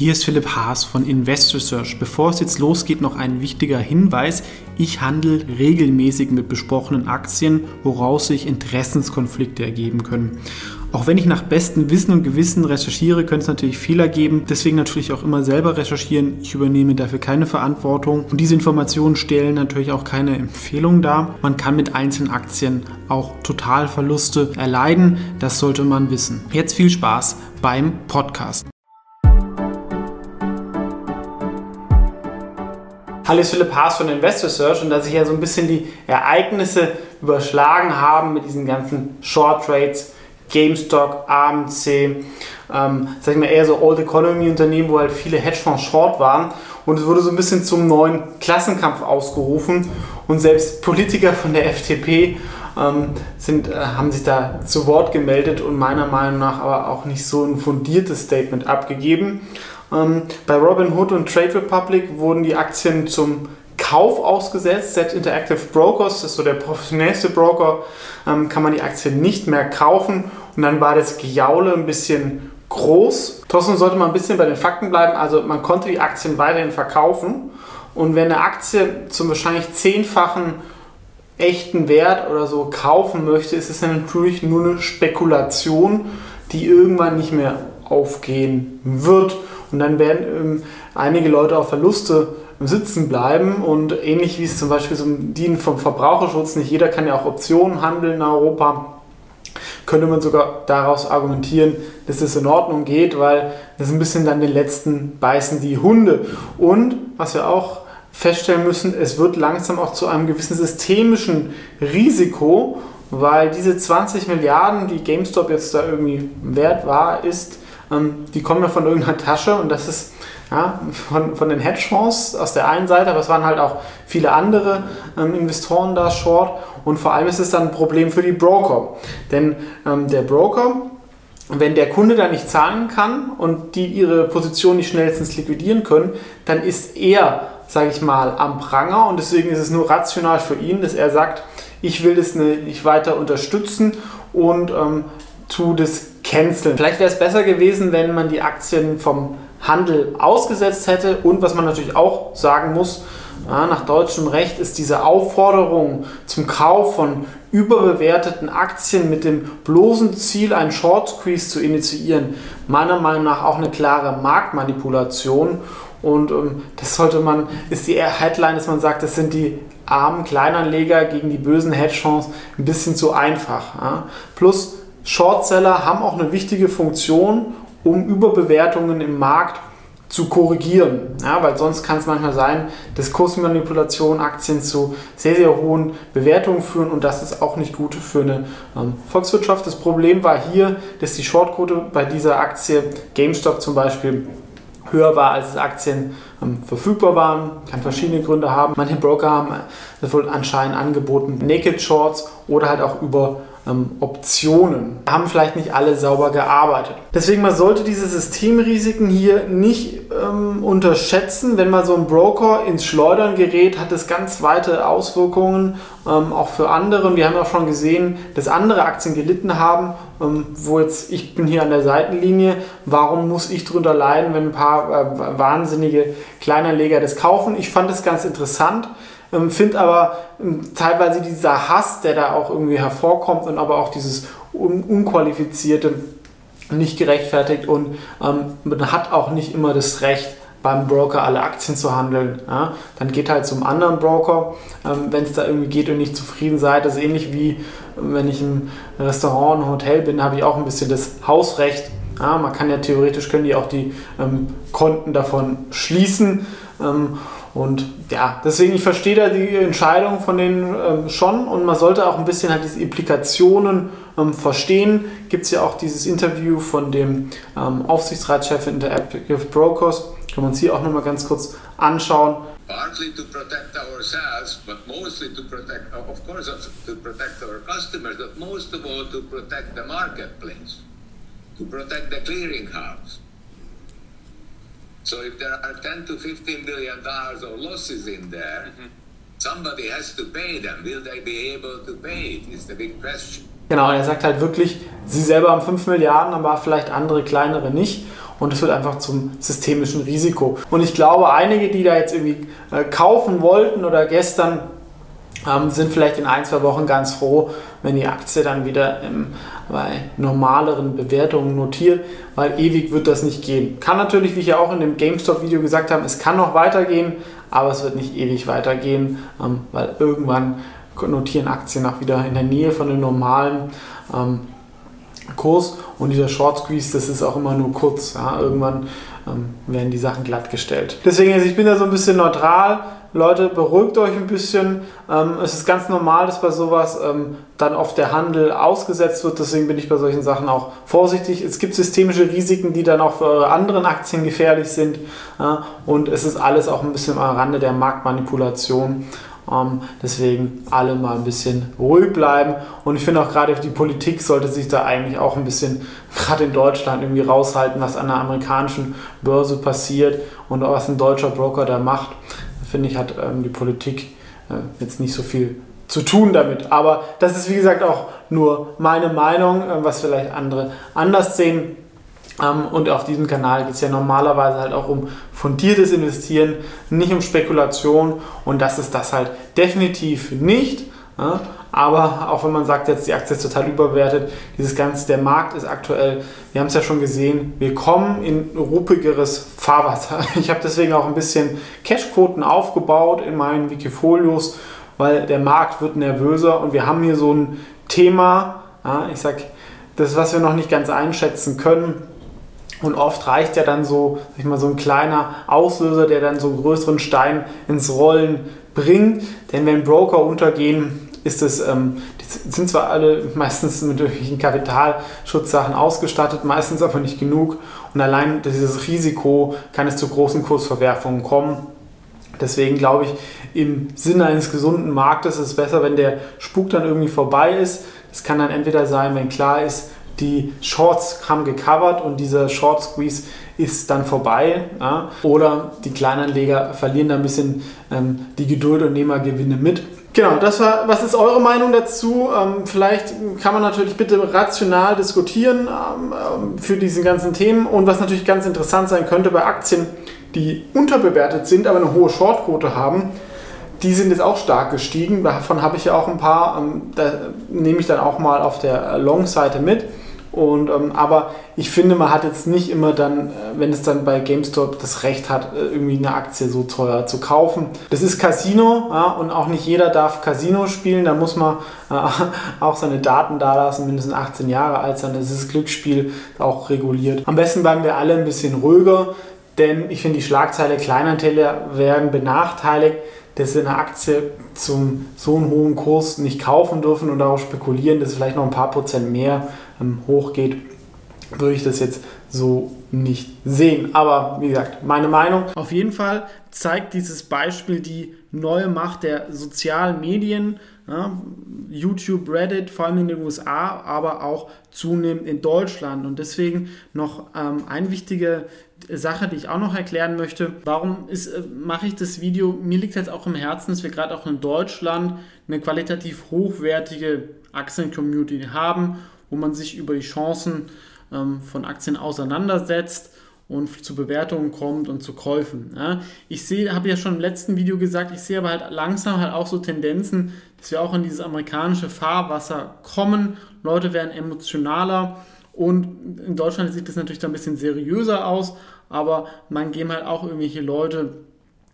Hier ist Philipp Haas von Invest Research. Bevor es jetzt losgeht, noch ein wichtiger Hinweis. Ich handle regelmäßig mit besprochenen Aktien, woraus sich Interessenskonflikte ergeben können. Auch wenn ich nach bestem Wissen und Gewissen recherchiere, könnte es natürlich Fehler geben. Deswegen natürlich auch immer selber recherchieren. Ich übernehme dafür keine Verantwortung. Und diese Informationen stellen natürlich auch keine Empfehlung dar. Man kann mit einzelnen Aktien auch Totalverluste erleiden. Das sollte man wissen. Jetzt viel Spaß beim Podcast. Ist Philipp Haas von Invest Research und dass sich ja so ein bisschen die Ereignisse überschlagen haben mit diesen ganzen Short Trades, GameStop, AMC, ähm, sag ich mal eher so Old Economy Unternehmen, wo halt viele Hedgefonds short waren und es wurde so ein bisschen zum neuen Klassenkampf ausgerufen und selbst Politiker von der FDP ähm, sind, äh, haben sich da zu Wort gemeldet und meiner Meinung nach aber auch nicht so ein fundiertes Statement abgegeben. Ähm, bei Robinhood und Trade Republic wurden die Aktien zum Kauf ausgesetzt. Selbst Interactive Brokers, das ist so der professionellste Broker, ähm, kann man die Aktien nicht mehr kaufen. Und dann war das Gejaule ein bisschen groß. Trotzdem sollte man ein bisschen bei den Fakten bleiben. Also man konnte die Aktien weiterhin verkaufen. Und wenn eine Aktie zum wahrscheinlich zehnfachen echten Wert oder so kaufen möchte, ist es natürlich nur eine Spekulation, die irgendwann nicht mehr aufgehen wird. Und dann werden ähm, einige Leute auf Verluste sitzen bleiben und ähnlich wie es zum Beispiel so dienen vom Verbraucherschutz, nicht jeder kann ja auch Optionen handeln in Europa, könnte man sogar daraus argumentieren, dass es in Ordnung geht, weil das ein bisschen dann den letzten beißen die Hunde. Und was wir auch feststellen müssen, es wird langsam auch zu einem gewissen systemischen Risiko, weil diese 20 Milliarden, die GameStop jetzt da irgendwie wert war, ist, ähm, die kommen ja von irgendeiner Tasche und das ist ja, von, von den Hedgefonds aus der einen Seite, aber es waren halt auch viele andere ähm, Investoren da short und vor allem ist es dann ein Problem für die Broker. Denn ähm, der Broker, wenn der Kunde da nicht zahlen kann und die ihre Position nicht schnellstens liquidieren können, dann ist er, sage ich mal, am Pranger und deswegen ist es nur rational für ihn, dass er sagt, ich will das nicht weiter unterstützen und ähm, tu das canceln. Vielleicht wäre es besser gewesen, wenn man die Aktien vom Handel ausgesetzt hätte. Und was man natürlich auch sagen muss, ja, nach deutschem Recht ist diese Aufforderung zum Kauf von überbewerteten Aktien mit dem bloßen Ziel, einen Short Squeeze zu initiieren, meiner Meinung nach auch eine klare Marktmanipulation. Und ähm, das sollte man, ist die Headline, dass man sagt, das sind die armen Kleinanleger gegen die bösen Hedgefonds ein bisschen zu einfach. Ja. Plus Shortseller haben auch eine wichtige Funktion um Überbewertungen im Markt zu korrigieren. Ja, weil sonst kann es manchmal sein, dass Kursmanipulationen Aktien zu sehr, sehr hohen Bewertungen führen und das ist auch nicht gut für eine ähm, Volkswirtschaft. Das Problem war hier, dass die Shortquote bei dieser Aktie GameStop zum Beispiel höher war, als Aktien ähm, verfügbar waren. Kann verschiedene Gründe haben. Manche Broker haben das wohl anscheinend angeboten, Naked Shorts oder halt auch über ähm, Optionen. Haben vielleicht nicht alle sauber gearbeitet. Deswegen, man sollte diese Systemrisiken hier nicht ähm, unterschätzen. Wenn mal so ein Broker ins Schleudern gerät, hat es ganz weite Auswirkungen, ähm, auch für andere. Wir haben ja schon gesehen, dass andere Aktien gelitten haben, ähm, wo jetzt, ich bin hier an der Seitenlinie, warum muss ich drunter leiden, wenn ein paar äh, wahnsinnige Kleinanleger das kaufen? Ich fand es ganz interessant. Ähm, Finde aber ähm, teilweise dieser Hass, der da auch irgendwie hervorkommt und aber auch dieses un unqualifizierte nicht gerechtfertigt und ähm, man hat auch nicht immer das Recht, beim Broker alle Aktien zu handeln. Ja? Dann geht halt zum anderen Broker, ähm, wenn es da irgendwie geht und nicht zufrieden seid. Das ist ähnlich wie wenn ich im Restaurant, im Hotel bin, habe ich auch ein bisschen das Hausrecht. Ja? Man kann ja theoretisch, können die auch die ähm, Konten davon schließen. Ähm, und ja, deswegen, ich verstehe da die Entscheidung von denen ähm, schon und man sollte auch ein bisschen halt diese Implikationen ähm, verstehen. Gibt es ja auch dieses Interview von dem ähm, Aufsichtsratschef Interactive Brokers. Kann man uns hier auch nochmal ganz kurz anschauen. Partly to protect ourselves, but mostly to protect, of course, to protect our customers, but most of all to protect the marketplace, to protect the clearinghouse. So if there are 10 to 15 billion dollars of losses in there, mm-hmm. somebody has to pay them. Will they be able to pay it? Is the big question. Genau, er sagt halt wirklich, sie selber haben 5 Milliarden, aber vielleicht andere kleinere nicht. und es wird einfach zum systemischen Risiko. Und ich glaube, einige, die da jetzt irgendwie äh, kaufen wollten oder gestern ähm, sind vielleicht in ein, zwei Wochen ganz froh, wenn die Aktie dann wieder im, bei normaleren Bewertungen notiert, weil ewig wird das nicht gehen. Kann natürlich, wie ich ja auch in dem GameStop-Video gesagt habe, es kann noch weitergehen, aber es wird nicht ewig weitergehen, ähm, weil irgendwann notieren Aktien auch wieder in der Nähe von dem normalen ähm, Kurs und dieser Short Squeeze, das ist auch immer nur kurz. Ja? Irgendwann ähm, werden die Sachen glattgestellt. Deswegen, also ich bin da so ein bisschen neutral. Leute, beruhigt euch ein bisschen. Ähm, es ist ganz normal, dass bei sowas ähm, dann oft der Handel ausgesetzt wird. Deswegen bin ich bei solchen Sachen auch vorsichtig. Es gibt systemische Risiken, die dann auch für eure anderen Aktien gefährlich sind. Ja? Und es ist alles auch ein bisschen am Rande der Marktmanipulation. Ähm, deswegen alle mal ein bisschen ruhig bleiben. Und ich finde auch gerade die Politik sollte sich da eigentlich auch ein bisschen, gerade in Deutschland, irgendwie raushalten, was an der amerikanischen Börse passiert und was ein deutscher Broker da macht. Finde ich, hat ähm, die Politik äh, jetzt nicht so viel zu tun damit. Aber das ist, wie gesagt, auch nur meine Meinung, äh, was vielleicht andere anders sehen. Ähm, und auf diesem Kanal geht es ja normalerweise halt auch um fundiertes Investieren, nicht um Spekulation. Und das ist das halt definitiv nicht. Aber auch wenn man sagt, jetzt die Aktie ist total überbewertet, dieses ganze, der Markt ist aktuell, wir haben es ja schon gesehen, wir kommen in ruppigeres Fahrwasser. Ich habe deswegen auch ein bisschen Cashquoten aufgebaut in meinen Wikifolios, weil der Markt wird nervöser und wir haben hier so ein Thema, ich sage, das, was wir noch nicht ganz einschätzen können, und oft reicht ja dann so, sag ich mal, so ein kleiner Auslöser, der dann so einen größeren Stein ins Rollen bringt. Denn wenn Broker untergehen, ist es, ähm, die sind zwar alle meistens mit irgendwelchen Kapitalschutzsachen ausgestattet, meistens aber nicht genug. Und allein dieses Risiko kann es zu großen Kursverwerfungen kommen. Deswegen glaube ich, im Sinne eines gesunden Marktes ist es besser, wenn der Spuk dann irgendwie vorbei ist. Es kann dann entweder sein, wenn klar ist, die Shorts haben gecovert und dieser Short Squeeze ist dann vorbei. Ja? Oder die Kleinanleger verlieren da ein bisschen ähm, die Geduld und nehmen Gewinne mit. Genau, das war, was ist eure Meinung dazu? Ähm, vielleicht kann man natürlich bitte rational diskutieren ähm, ähm für diese ganzen Themen. Und was natürlich ganz interessant sein könnte bei Aktien, die unterbewertet sind, aber eine hohe Shortquote haben, die sind jetzt auch stark gestiegen. Davon habe ich ja auch ein paar. Ähm, da nehme ich dann auch mal auf der Long-Seite mit. Und, ähm, aber ich finde, man hat jetzt nicht immer dann, äh, wenn es dann bei GameStop das Recht hat, äh, irgendwie eine Aktie so teuer zu kaufen. Das ist Casino ja, und auch nicht jeder darf Casino spielen. Da muss man äh, auch seine Daten dalassen, mindestens 18 Jahre alt sein. Das ist Glücksspiel auch reguliert. Am besten bleiben wir alle ein bisschen ruhiger, denn ich finde, die Schlagzeile Kleinanteile werden benachteiligt dass wir eine Aktie zum so einen hohen Kurs nicht kaufen dürfen und darauf spekulieren, dass vielleicht noch ein paar Prozent mehr hochgeht, würde ich das jetzt so nicht sehen. Aber wie gesagt, meine Meinung. Auf jeden Fall zeigt dieses Beispiel die neue Macht der sozialen Medien. Ja, YouTube, Reddit, vor allem in den USA, aber auch zunehmend in Deutschland. Und deswegen noch ähm, eine wichtige Sache, die ich auch noch erklären möchte. Warum ist, äh, mache ich das Video? Mir liegt jetzt auch im Herzen, dass wir gerade auch in Deutschland eine qualitativ hochwertige Aktien-Community haben wo man sich über die Chancen ähm, von Aktien auseinandersetzt und zu Bewertungen kommt und zu Käufen. Ich sehe, habe ja schon im letzten Video gesagt, ich sehe aber halt langsam halt auch so Tendenzen, dass wir auch in dieses amerikanische Fahrwasser kommen. Leute werden emotionaler und in Deutschland sieht das natürlich dann ein bisschen seriöser aus, aber man geben halt auch irgendwelche Leute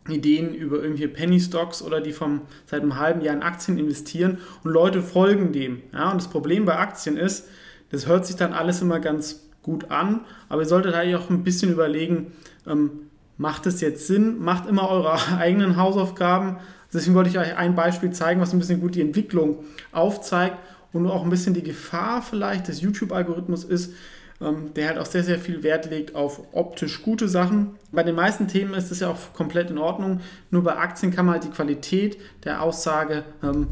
Ideen über irgendwelche Penny Stocks oder die vom seit einem halben Jahr in Aktien investieren und Leute folgen dem. Ja, und das Problem bei Aktien ist, das hört sich dann alles immer ganz gut an, aber ihr solltet eigentlich auch ein bisschen überlegen, ähm, macht es jetzt Sinn? Macht immer eure eigenen Hausaufgaben. Deswegen wollte ich euch ein Beispiel zeigen, was ein bisschen gut die Entwicklung aufzeigt und auch ein bisschen die Gefahr vielleicht des YouTube-Algorithmus ist, der halt auch sehr, sehr viel Wert legt auf optisch gute Sachen. Bei den meisten Themen ist das ja auch komplett in Ordnung. Nur bei Aktien kann man halt die Qualität der Aussage ähm,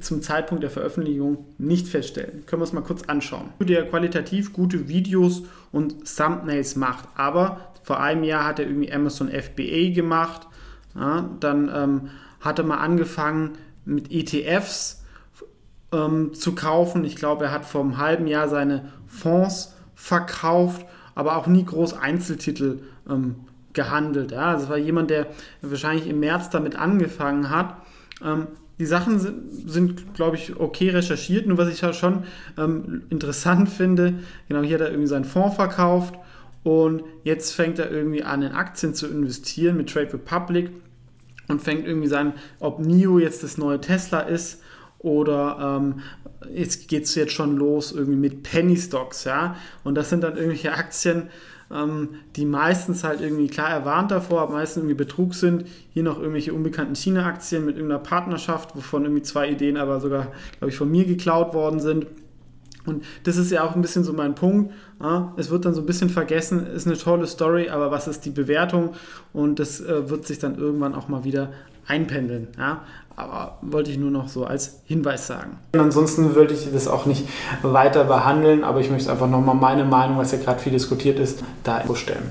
zum Zeitpunkt der Veröffentlichung nicht feststellen. Können wir uns mal kurz anschauen. Der qualitativ gute Videos und Thumbnails macht, aber vor einem Jahr hat er irgendwie Amazon FBA gemacht. Ja, dann ähm, hatte man angefangen mit ETFs ähm, zu kaufen. Ich glaube, er hat vor einem halben Jahr seine Fonds verkauft. aber auch nie groß Einzeltitel ähm, gehandelt. Ja? Das war jemand, der wahrscheinlich im März damit angefangen hat. Ähm, die Sachen sind, sind glaube ich, okay recherchiert. Nur was ich ja schon ähm, interessant finde, genau hier hat er irgendwie seinen Fonds verkauft und jetzt fängt er irgendwie an, in Aktien zu investieren mit Trade Republic und fängt irgendwie sein, ob NIO jetzt das neue Tesla ist oder ähm, jetzt geht es jetzt schon los irgendwie mit Penny Stocks, ja. Und das sind dann irgendwelche Aktien, ähm, die meistens halt irgendwie, klar, er warnt davor, aber meistens irgendwie Betrug sind. Hier noch irgendwelche unbekannten China-Aktien mit irgendeiner Partnerschaft, wovon irgendwie zwei Ideen aber sogar, glaube ich, von mir geklaut worden sind. Und das ist ja auch ein bisschen so mein Punkt. Es wird dann so ein bisschen vergessen, ist eine tolle Story, aber was ist die Bewertung? Und das äh, wird sich dann irgendwann auch mal wieder einpendeln. Ja? Aber wollte ich nur noch so als Hinweis sagen. Ansonsten würde ich das auch nicht weiter behandeln, aber ich möchte einfach nochmal meine Meinung, was ja gerade viel diskutiert ist, da stellen.